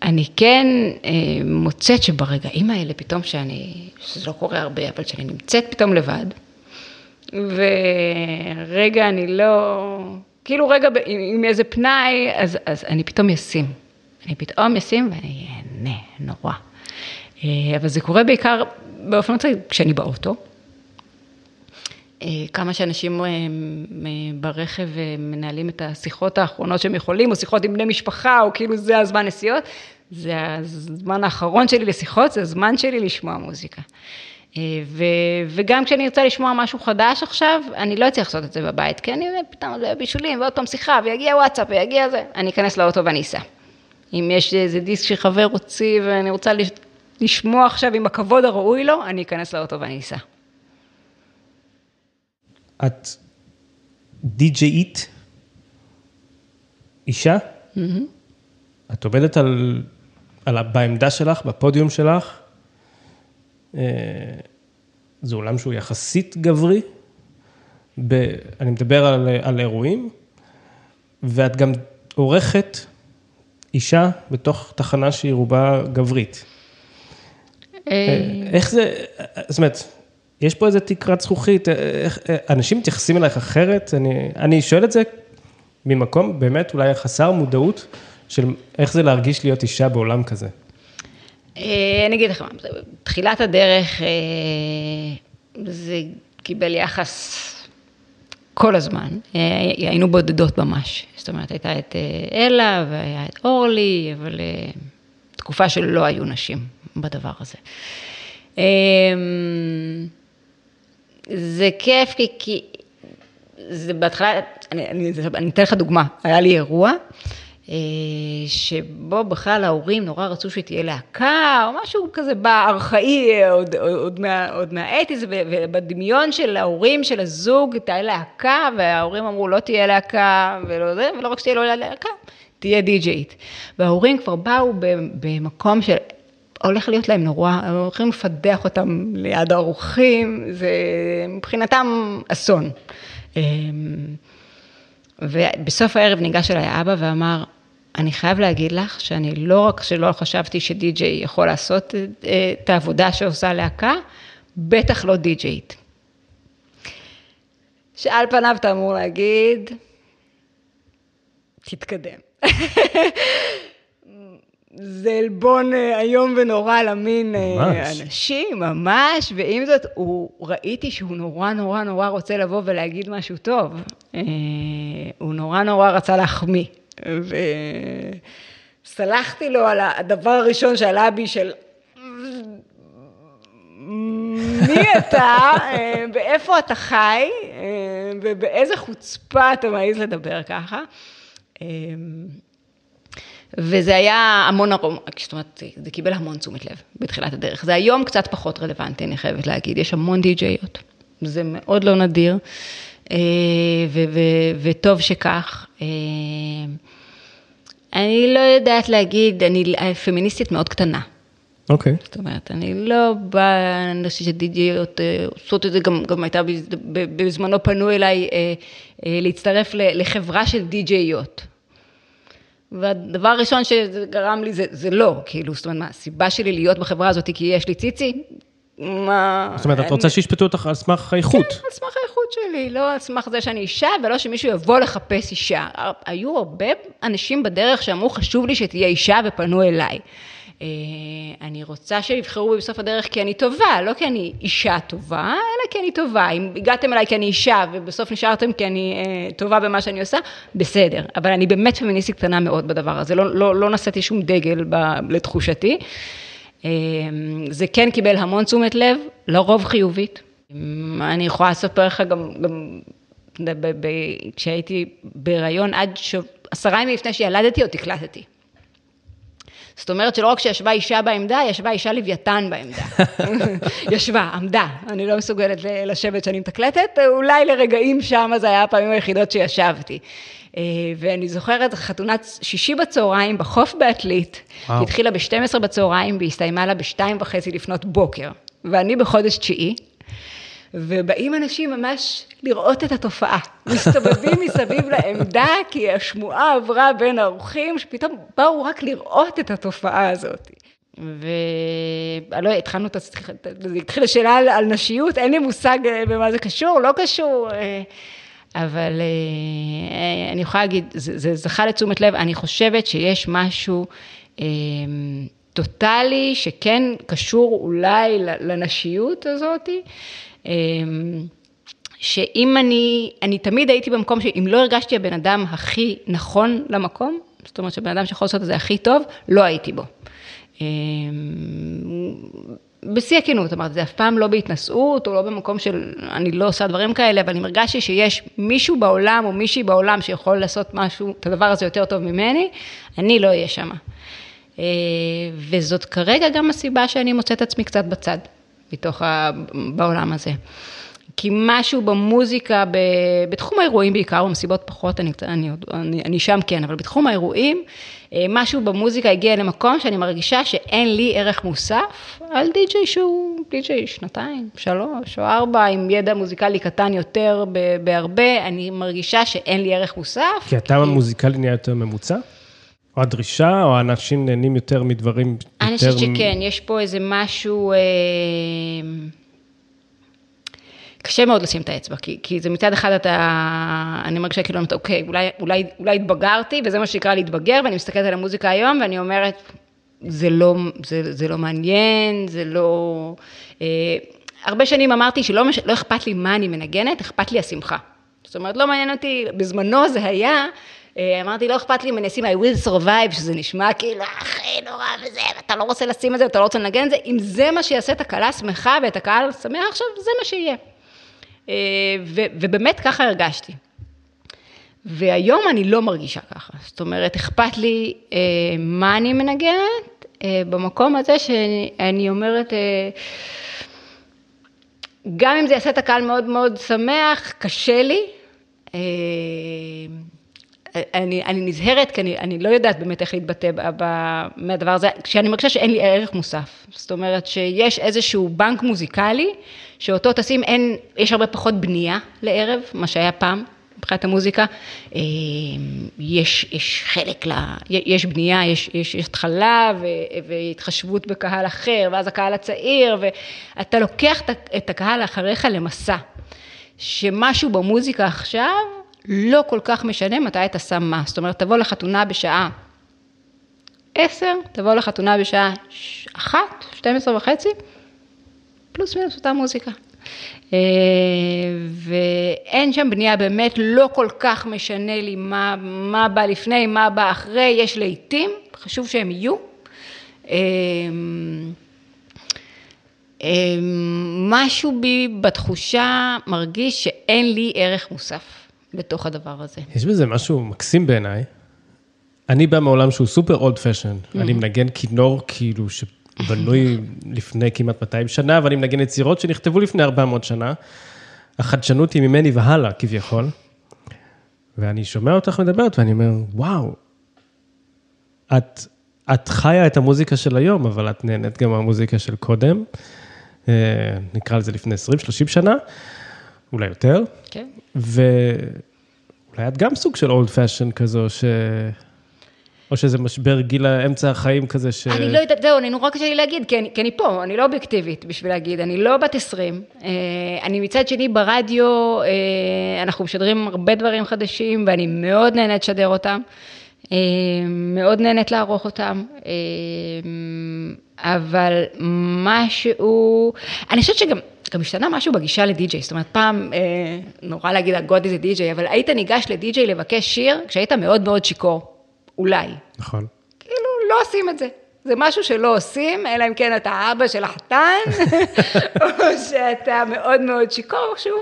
אני כן אה, מוצאת שברגעים האלה, פתאום שאני, שזה לא קורה הרבה, אבל שאני נמצאת פתאום לבד, ורגע אני לא, כאילו רגע עם איזה פנאי, אז, אז אני פתאום אשים. אני פתאום אשים ואני אהנה, נורא. אה, אבל זה קורה בעיקר באופן מצחיק, כשאני באוטו. אה, כמה שאנשים אה, ברכב אה, מנהלים את השיחות האחרונות שהם יכולים, או שיחות עם בני משפחה, או כאילו זה הזמן נסיעות, זה הזמן האחרון שלי לשיחות, זה הזמן שלי לשמוע מוזיקה. ו, וגם כשאני ארצה לשמוע משהו חדש עכשיו, אני לא אצליח לעשות את זה בבית, כי אני פתאום זה בישולים, ועוד פעם שיחה, ויגיע וואטסאפ, ויגיע זה, אני אכנס לאוטו ואני אסע. אם יש איזה דיסק שחבר הוציא ואני רוצה לשמוע עכשיו עם הכבוד הראוי לו, אני אכנס לאוטו ואני אסע. את די-ג'אית, אישה, mm-hmm. את עובדת על, על, בעמדה שלך, בפודיום שלך, אה, זה עולם שהוא יחסית גברי, ב, אני מדבר על, על אירועים, ואת גם עורכת אישה בתוך תחנה שהיא רובה גברית. אה, איך זה, זאת אומרת, יש פה איזה תקרת זכוכית, אה, איך, אה, אנשים מתייחסים אלייך אחרת, אני, אני שואל את זה ממקום באמת אולי חסר מודעות של איך זה להרגיש להיות אישה בעולם כזה. אה, אני אגיד לך מה, בתחילת הדרך זה קיבל יחס כל הזמן, היינו בודדות ממש, זאת אומרת הייתה את אלה והיה את אורלי, אבל תקופה שלא היו נשים בדבר הזה. זה כיף כי, כי זה בהתחלה, אני, אני, אני אתן לך דוגמה, היה לי אירוע. אה, שבו בכלל ההורים נורא רצו שתהיה להקה, או משהו כזה בארכאי, עוד, עוד, מה, עוד מהאתיס, ובדמיון של ההורים של הזוג תהיה להקה, וההורים אמרו לא תהיה להקה, ולא זה, ולא רק שתהיה לא להקה, תהיה די-ג'יית. וההורים כבר באו במקום של הולך להיות להם נורא, הם הולכים לפדח אותם ליד האורחים, זה מבחינתם אסון. אמ, ובסוף הערב ניגש אליי אבא ואמר, אני חייב להגיד לך שאני לא רק שלא חשבתי שדי-ג'יי יכול לעשות את העבודה שעושה להקה, בטח לא די-ג'יית. שעל פניו אתה אמור להגיד, תתקדם. זה עלבון אה, איום ונורא על המין אה, ממש. ממש, ועם זאת, הוא, ראיתי שהוא נורא נורא נורא רוצה לבוא ולהגיד משהו טוב. אה, הוא נורא נורא רצה להחמיא. וסלחתי לו על הדבר הראשון שעלה בי של... מי אתה, ואיפה אתה חי, ובאיזה חוצפה אתה מעז לדבר ככה. וזה היה המון ארום, זאת אומרת, זה קיבל המון תשומת לב בתחילת הדרך. זה היום קצת פחות רלוונטי, אני חייבת להגיד, יש המון די-ג'יות, זה מאוד לא נדיר, אה, וטוב שכך. אה, אני לא יודעת להגיד, אני פמיניסטית מאוד קטנה. אוקיי. Okay. זאת אומרת, אני לא באה, אני חושבת שדידיות אה, עושות את זה, גם, גם הייתה בזמנו פנו אליי להצטרף לחברה של די-ג'יות. והדבר הראשון שגרם לי זה, זה לא, כאילו, זאת אומרת, מה, הסיבה שלי להיות בחברה הזאת כי יש לי ציצי? מה... זאת אומרת, את רוצה שישפטו אותך על סמך האיכות. כן, על סמך האיכות שלי, לא על סמך זה שאני אישה, ולא שמישהו יבוא לחפש אישה. היו הרבה אנשים בדרך שאמרו, חשוב לי שתהיה אישה, ופנו אליי. אה, אני רוצה שיבחרו בי בסוף הדרך כי אני טובה, לא כי אני אישה טובה, אלא כי אני טובה. אם הגעתם אליי כי אני אישה ובסוף נשארתם כי אני אה, טובה במה שאני עושה, בסדר. אבל אני באמת פמיניסטית קטנה מאוד בדבר הזה, לא, לא, לא נשאתי שום דגל ב, לתחושתי. אה, זה כן קיבל המון תשומת לב, לרוב חיובית. אני יכולה לספר לך גם, גם ב- ב- כשהייתי בהיריון עד ש... עשרה ימים לפני שילדתי, עוד הקלטתי. זאת אומרת שלא רק שישבה אישה בעמדה, ישבה אישה לוויתן בעמדה. ישבה, עמדה. אני לא מסוגלת לשבת שאני מתקלטת, אולי לרגעים שם, זה היה הפעמים היחידות שישבתי. אה, ואני זוכרת חתונת שישי בצהריים בחוף בעתלית, התחילה ב-12 בצהריים והסתיימה לה ב-2 וחצי לפנות בוקר. ואני בחודש תשיעי, ובאים אנשים ממש לראות את התופעה. מסתובבים מסביב לעמדה, כי השמועה עברה בין האורחים, שפתאום באו רק לראות את התופעה הזאת. ואני לא, התחלנו את, זה התחילה שאלה על, על נשיות, אין לי מושג אה, במה זה קשור, לא קשור, אה, אבל אה, אני יכולה להגיד, זה, זה זכה לתשומת לב, אני חושבת שיש משהו טוטאלי, שכן קשור אולי לנשיות הזאת. שאם אני, אני תמיד הייתי במקום שאם לא הרגשתי הבן אדם הכי נכון למקום, זאת אומרת שבן אדם שיכול לעשות את זה הכי טוב, לא הייתי בו. אמ, בשיא הכנות, אמרתי, זה אף פעם לא בהתנשאות, או לא במקום של, אני לא עושה דברים כאלה, אבל אם הרגשתי שיש מישהו בעולם, או מישהי בעולם שיכול לעשות משהו, את הדבר הזה יותר טוב ממני, אני לא אהיה שמה. אה, וזאת כרגע גם הסיבה שאני מוצאת עצמי קצת בצד. מתוך ה... בעולם הזה. כי משהו במוזיקה, ב... בתחום האירועים בעיקר, במסיבות פחות, אני, אני, אני, אני שם כן, אבל בתחום האירועים, אה, משהו במוזיקה הגיע למקום שאני מרגישה שאין לי ערך מוסף על די.ג'יי שהוא די.ג'יי שנתיים, שלוש או ארבע, עם ידע מוזיקלי קטן יותר בהרבה, אני מרגישה שאין לי ערך מוסף. כי הטעם כי... המוזיקלי נהיה יותר ממוצע? או הדרישה, או האנשים נהנים יותר מדברים יותר... אני חושבת שכן, יש פה איזה משהו... אה, קשה מאוד לשים את האצבע, כי, כי זה מצד אחד אתה, אני מרגישה כאילו, אוקיי, אולי, אולי, אולי התבגרתי, וזה מה שנקרא להתבגר, ואני מסתכלת על המוזיקה היום, ואני אומרת, זה לא, זה, זה לא מעניין, זה לא... אה, הרבה שנים אמרתי שלא לא אכפת לי מה אני מנגנת, אכפת לי השמחה. זאת אומרת, לא מעניין אותי, בזמנו זה היה אה, אמרתי, לא אכפת לי אם אני אשים I will survive, שזה נשמע כאילו הכי נורא וזה, ואתה לא רוצה לשים את זה, ואתה לא רוצה לנגן את זה, אם זה מה שיעשה את הקהלה שמחה ואת הקהל שמח עכשיו, זה מה שיהיה. אה, ובאמת ככה הרגשתי. והיום אני לא מרגישה ככה, זאת אומרת, אכפת לי אה, מה אני מנגנת, אה, במקום הזה שאני אומרת, אה, גם אם זה יעשה את הקהל מאוד מאוד שמח, קשה לי. אה, אני, אני נזהרת, כי אני, אני לא יודעת באמת איך להתבטא מהדבר הזה, כשאני מרגישה שאין לי ערך מוסף. זאת אומרת שיש איזשהו בנק מוזיקלי, שאותו תשים, אין, יש הרבה פחות בנייה לערב, מה שהיה פעם. מבחינת המוזיקה, אה, יש, יש חלק, ל, יש בנייה, יש, יש התחלה והתחשבות בקהל אחר, ואז הקהל הצעיר, ואתה לוקח את הקהל אחריך למסע, שמשהו במוזיקה עכשיו לא כל כך משנה מתי אתה שם מה. זאת אומרת, תבוא לחתונה בשעה עשר, תבוא לחתונה בשעה אחת, 12 וחצי, פלוס מינוס אותה מוזיקה. אה, ואין שם בנייה, באמת לא כל כך משנה לי מה, מה בא לפני, מה בא אחרי, יש לעיתים, חשוב שהם יהיו. אה, אה, משהו בי בתחושה מרגיש שאין לי ערך מוסף. בתוך הדבר הזה. יש בזה משהו מקסים בעיניי. אני בא מעולם שהוא סופר אולד פשן. אני מנגן כינור כאילו שבנוי לפני כמעט 200 שנה, ואני מנגן יצירות שנכתבו לפני 400 שנה. החדשנות היא ממני והלאה, כביכול. ואני שומע אותך מדברת ואני אומר, וואו, את, את חיה את המוזיקה של היום, אבל את נהנית גם מהמוזיקה של קודם. אה, נקרא לזה לפני 20-30 שנה. אולי יותר. כן. ואולי את גם סוג של old fashioned כזו, ש... או שזה משבר גיל האמצע החיים כזה ש... אני לא יודעת, זהו, אני נורא קשה לי להגיד, כי אני, כי אני פה, אני לא אובייקטיבית בשביל להגיד, אני לא בת 20. אה, אני מצד שני ברדיו, אה, אנחנו משדרים הרבה דברים חדשים, ואני מאוד נהנית לשדר אותם. אה, מאוד נהנית לערוך אותם, אבל משהו, אני חושבת שגם... גם השתנה משהו בגישה לדי-ג'יי, זאת אומרת, פעם, אה, נורא להגיד, הגודי זה די-ג'יי, אבל היית ניגש לדי-ג'יי לבקש שיר כשהיית מאוד מאוד שיכור, אולי. נכון. כאילו, לא עושים את זה. זה משהו שלא עושים, אלא אם כן אתה אבא של החתן, או שאתה מאוד מאוד שיכור, שוב.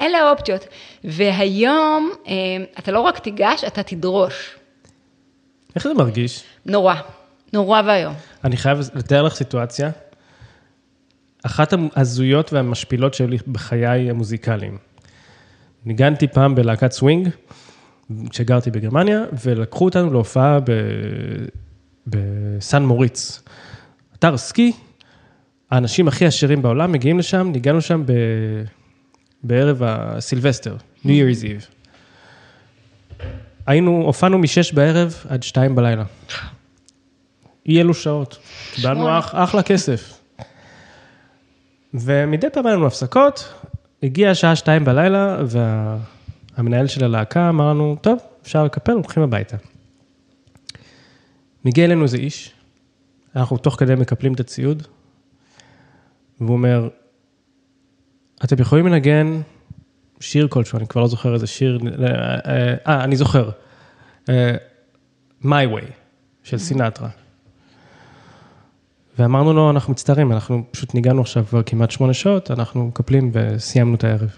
אלה האופציות. והיום אה, אתה לא רק תיגש, אתה תדרוש. איך זה מרגיש? נורא, נורא ואיום. אני חייב לתאר לך סיטואציה. אחת ההזויות והמשפילות שהיו לי בחיי המוזיקליים. ניגנתי פעם בלהקת סווינג, כשגרתי בגרמניה, ולקחו אותנו להופעה ב... בסן מוריץ. אתר סקי, האנשים הכי עשירים בעולם מגיעים לשם, ניגענו שם ב... בערב הסילבסטר, New Year's Eve. היינו, הופענו משש בערב עד שתיים בלילה. אי אלו שעות. קיבלנו אח, אחלה כסף. ומדי פעם היה לנו הפסקות, הגיעה השעה שתיים בלילה, והמנהל של הלהקה אמר לנו, טוב, אפשר לקפל, הולכים הביתה. מגיע אלינו איזה איש, אנחנו תוך כדי מקפלים את הציוד, והוא אומר, אתם יכולים לנגן שיר כלשהו, אני כבר לא זוכר איזה שיר, אה, אה אני זוכר, אה, My Way של סינטרה. ואמרנו לו, אנחנו מצטערים, אנחנו פשוט ניגענו עכשיו כבר כמעט שמונה שעות, אנחנו מקפלים וסיימנו את הערב.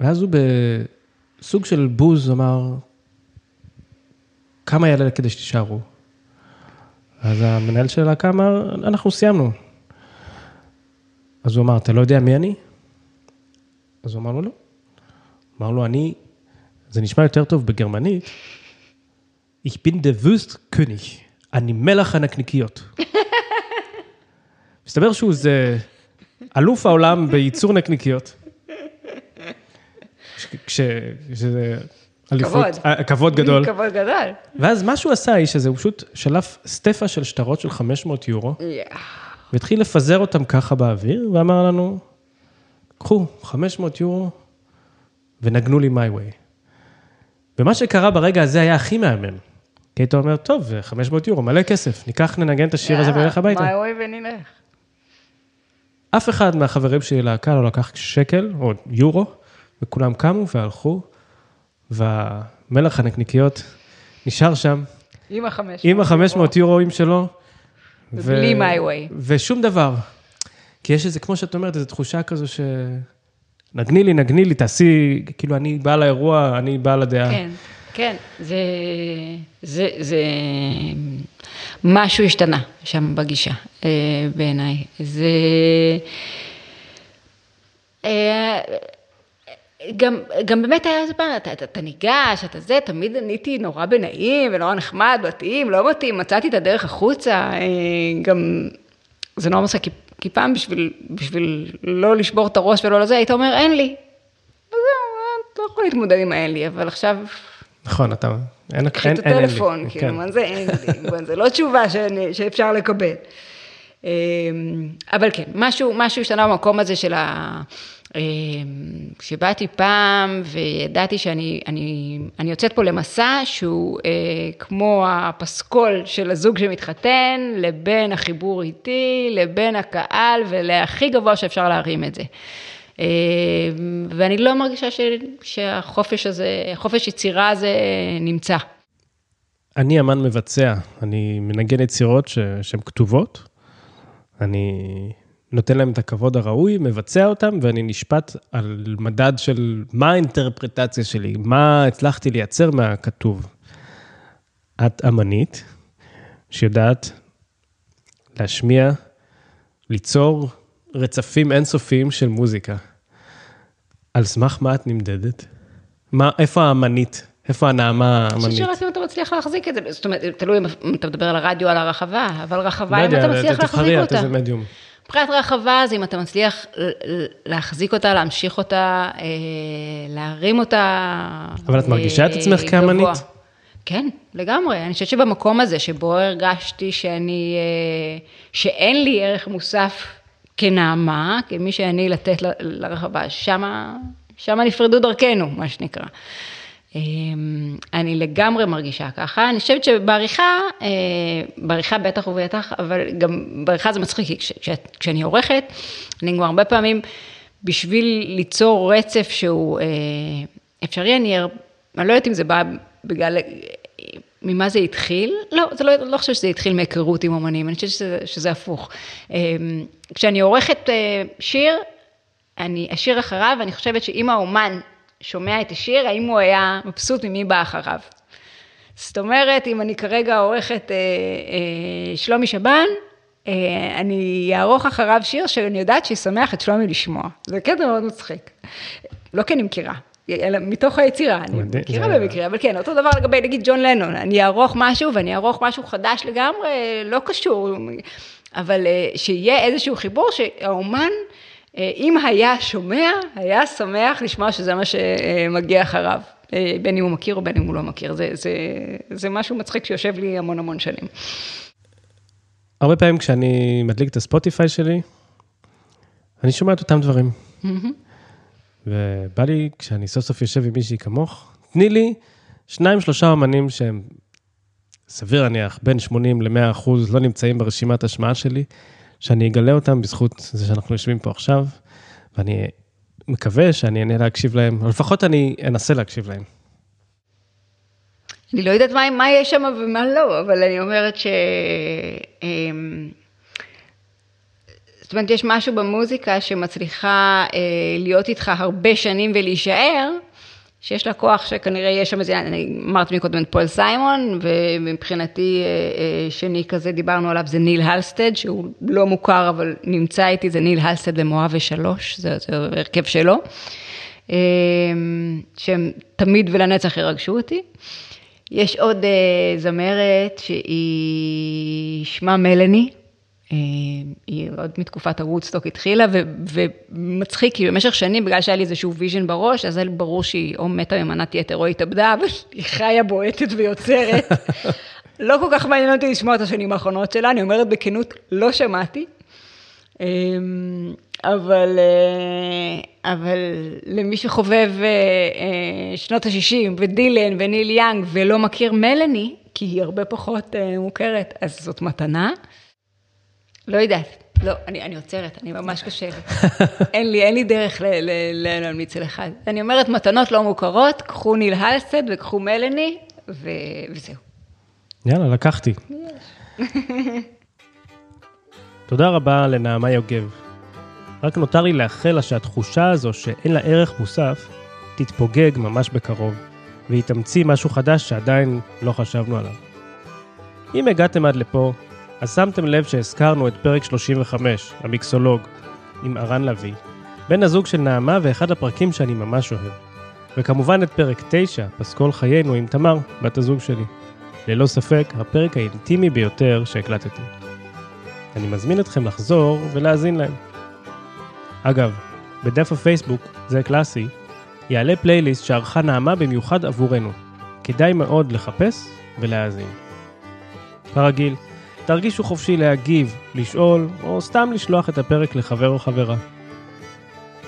ואז הוא בסוג של בוז אמר, כמה יעלה כדי שתישארו? אז המנהל של הלהקה אמר, אנחנו סיימנו. אז הוא אמר, אתה לא יודע מי אני? אז הוא אמר לו, לא. אמר לו, אני, זה נשמע יותר טוב בגרמנית, Ich bin der Wüstkönig, אני מלך הנקניקיות. מסתבר שהוא זה אלוף העולם בייצור נקניקיות. כשזה אליפות, כבוד. כבוד גדול. כבוד גדול. ואז מה שהוא עשה, האיש הזה, הוא פשוט שלף סטפה של שטרות של 500 יורו, והתחיל לפזר אותם ככה באוויר, ואמר לנו, קחו 500 יורו ונגנו לי my way. ומה שקרה ברגע הזה היה הכי מהמם. כי היית אומר, טוב, 500 יורו, מלא כסף, ניקח, ננגן את השיר הזה ונלך הביתה. מה אוי ונלך. אף אחד מהחברים שלי להקה לא לקח שקל או יורו, וכולם קמו והלכו, והמלך הנקניקיות נשאר שם. עם החמש. עם ה-500 יורואים שלו. ובלי my way. ושום דבר. כי יש איזה, כמו שאת אומרת, איזו תחושה כזו ש... נגני לי, נגני לי, תעשי, כאילו, אני בעל האירוע, אני בעל הדעה. כן, כן, זה, זה, זה, משהו השתנה שם בגישה, אה, בעיניי. זה... אה, גם, גם באמת היה איזה פעם, אתה, אתה, אתה ניגש, אתה זה, תמיד עניתי נורא בנעים ונורא נחמד, מתאים, לא מתאים, מצאתי את הדרך החוצה, אה, גם, זה נורא מצחיק, כי, כי פעם בשביל, בשביל לא לשבור את הראש ולא לזה, היית אומר, אין לי. אז זהו, אתה לא יכול להתמודד עם האין לי, אבל עכשיו... נכון, אתה, אין, קחי אין, את לי. הטלפון, כאילו, כן. מה זה אין לי, זה לא תשובה שאפשר לקבל. אמ, אבל כן, משהו, משהו השתנה במקום הזה של ה... אמ, שבאתי פעם וידעתי שאני אני, אני יוצאת פה למסע שהוא אה, כמו הפסקול של הזוג שמתחתן, לבין החיבור איתי, לבין הקהל ולהכי גבוה שאפשר להרים את זה. אה, ואני לא מרגישה ש, שהחופש הזה, חופש יצירה הזה נמצא. אני אמן מבצע, אני מנגן יצירות ש- שהן כתובות, אני נותן להם את הכבוד הראוי, מבצע אותם, ואני נשפט על מדד של מה האינטרפרטציה שלי, מה הצלחתי לייצר מהכתוב. את אמנית שיודעת להשמיע, ליצור רצפים אינסופיים של מוזיקה. על סמך מה את נמדדת? מה, איפה האמנית? איפה הנעמה אני האמנית? חושבת שרק אם אתה מצליח להחזיק את זה, זאת אומרת, תלוי אם אתה מדבר על הרדיו או על הרחבה, אבל רחבה, לא אם אתה מצליח תבחרי להחזיק את אותה. איזה מדיום. מבחינת רחבה, זה אם אתה מצליח להחזיק אותה, להמשיך אותה, אה, להרים אותה. אבל את מרגישה את אה, עצמך כאמנית? כן, לגמרי. אני חושבת שבמקום הזה, שבו הרגשתי שאני, אה, שאין לי ערך מוסף כנעמה, כמי שאני לתת לרחבה, שמה, שמה נפרדו דרכנו, מה שנקרא. אה, אני לגמרי מרגישה ככה. אני חושבת שבעריכה, אה, בעריכה בטח ובטח, אבל גם בעריכה זה מצחיק, כי כש, כש, כשאני עורכת, אני כבר הרבה פעמים, בשביל ליצור רצף שהוא אה, אפשרי, אני, אני לא יודעת אם זה בא בגלל, ממה זה התחיל? לא, זה לא, לא חושבת שזה התחיל מהיכרות עם אומנים, אני חושבת שזה, שזה הפוך. אה, כשאני עורכת אה, שיר, אני אשיר אחריו, ואני חושבת שאם האומן שומע את השיר, האם הוא היה מבסוט ממי בא אחריו. זאת אומרת, אם אני כרגע עורכת אה, אה, שלומי שבן, אה, אני אערוך אחריו שיר שאני יודעת שישמח את שלומי לשמוע. זה קטע מאוד מצחיק. לא כי אני מכירה, אלא מתוך היצירה, אני מכירה זה... במקרה, אבל כן, אותו דבר לגבי, נגיד, ג'ון לנון, אני אערוך משהו ואני אערוך משהו חדש לגמרי, לא קשור, אבל אה, שיהיה איזשהו חיבור שהאומן, אה, אם היה שומע, היה שמח לשמוע שזה מה שמגיע אחריו. אה, בין אם הוא מכיר או בין אם הוא לא מכיר. זה, זה, זה משהו מצחיק שיושב לי המון המון שנים. הרבה פעמים כשאני מדליק את הספוטיפיי שלי, אני שומע את אותם דברים. ובא לי, כשאני סוף סוף יושב עם מישהי כמוך, תני לי שניים, שלושה אמנים שהם, סביר להניח, בין 80 ל-100 אחוז לא נמצאים ברשימת השמעה שלי, שאני אגלה אותם בזכות זה שאנחנו יושבים פה עכשיו, ואני מקווה שאני אענה להקשיב להם, או לפחות אני אנסה להקשיב להם. אני לא יודעת מה, מה יש שם ומה לא, אבל אני אומרת ש... זאת אומרת, יש משהו במוזיקה שמצליחה אה, להיות איתך הרבה שנים ולהישאר, שיש לה כוח שכנראה יש שם איזה, אני אמרתי מקודם את פול סיימון, ומבחינתי אה, אה, שני כזה דיברנו עליו זה ניל הלסטד, שהוא לא מוכר אבל נמצא איתי, זה ניל הלסטד ומואב ושלוש, זה, זה הרכב שלו, אה, שהם תמיד ולנצח ירגשו אותי. יש עוד זמרת שהיא שמה מלני, אה, היא עוד מתקופת הוודסטוק התחילה, ומצחיק, כי במשך שנים, בגלל שהיה לי איזשהו vision בראש, אז היה ברור שהיא או מתה ממנת יתר או התאבדה, אבל היא חיה, בועטת ויוצרת. לא כל כך מעניין אותי לשמוע את השנים האחרונות שלה, אני אומרת בכנות, לא שמעתי. אמ, אבל, אה, אבל למי שחובב אה, שנות ה-60 ודילן וניל יאנג ולא מכיר מלאני, כי היא הרבה פחות מוכרת, אז זאת מתנה. לא יודעת, לא, אני, אני עוצרת, אני ממש לי. אין לי, אין לי דרך להמליץ על אחד. אני אומרת, מתנות לא מוכרות, קחו ניל הלסד וקחו מלאני, ו, וזהו. יאללה, לקחתי. תודה רבה לנעמה יוגב. רק נותר לי לאחל לה שהתחושה הזו שאין לה ערך מוסף, תתפוגג ממש בקרוב, והיא תמציא משהו חדש שעדיין לא חשבנו עליו. אם הגעתם עד לפה, אז שמתם לב שהזכרנו את פרק 35, המיקסולוג, עם ארן לביא, בן הזוג של נעמה ואחד הפרקים שאני ממש אוהב. וכמובן את פרק 9, פסקול חיינו עם תמר, בת הזוג שלי. ללא ספק, הפרק האינטימי ביותר שהקלטתי. אני מזמין אתכם לחזור ולהאזין להם. אגב, בדף הפייסבוק, זה קלאסי, יעלה פלייליסט שערכה נעמה במיוחד עבורנו. כדאי מאוד לחפש ולהאזין. כרגיל, תרגישו חופשי להגיב, לשאול, או סתם לשלוח את הפרק לחבר או חברה.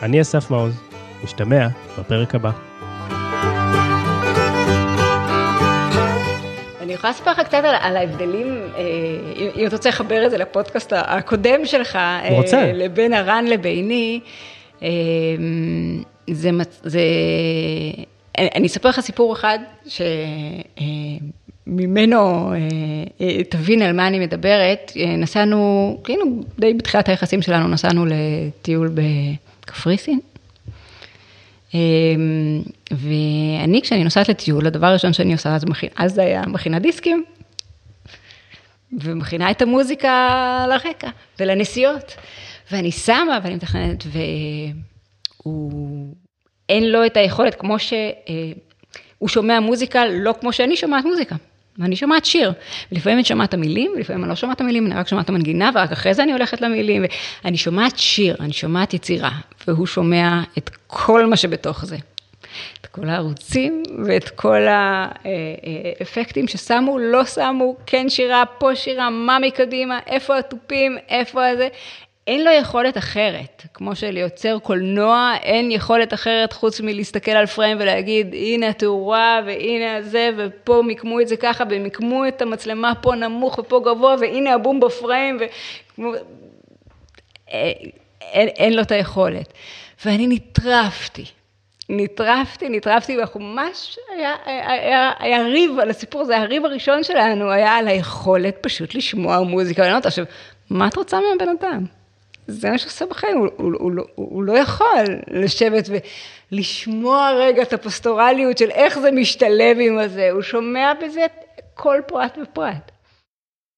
אני אסף מעוז, נשתמע בפרק הבא. אני יכולה לספר לך קצת על, על ההבדלים, אה, אם אתה רוצה לחבר את זה לפודקאסט הקודם שלך, רוצה. לבין הרן לביני, אה, זה, זה, אני אספר לך סיפור אחד, ש... אה, אה, תבין על מה אני מדברת, אה, נסענו, כאילו די בתחילת היחסים שלנו, נסענו לטיול בקפריסין. ואני, כשאני נוסעת לטיול, הדבר הראשון שאני עושה, אז, מכין, אז זה היה מכינה דיסקים, ומכינה את המוזיקה לרקע ולנסיעות. ואני שמה ואני מתכננת, והוא, אין לו את היכולת, כמו שהוא שומע מוזיקה, לא כמו שאני שומעת מוזיקה. ואני שומעת שיר, ולפעמים אני שומעת את המילים, ולפעמים אני לא שומעת את המילים, אני רק שומעת את המנגינה, ורק אחרי זה אני הולכת למילים, ואני שומעת שיר, אני שומעת יצירה, והוא שומע את כל מה שבתוך זה. את כל הערוצים ואת כל האפקטים ששמו, לא שמו, כן שירה, פה שירה, מה מקדימה, איפה התופים, איפה הזה. אין לו יכולת אחרת, כמו שליוצר קולנוע אין יכולת אחרת חוץ מלהסתכל על פריים ולהגיד הנה התאורה והנה זה ופה מיקמו את זה ככה ומיקמו את המצלמה פה נמוך ופה גבוה והנה הבום בפריים וכמו... אין, אין לו את היכולת. ואני נטרפתי, נטרפתי, נטרפתי, ואנחנו ממש, היה, היה, היה, היה ריב על הסיפור הזה, הריב הראשון שלנו היה על היכולת פשוט לשמוע מוזיקה. עכשיו, מה את רוצה מהבן אדם? זה מה שהוא עושה בחיים, הוא, הוא, הוא, הוא, הוא לא יכול לשבת ולשמוע רגע את הפסטורליות של איך זה משתלב עם הזה, הוא שומע בזה כל פרט ופרט.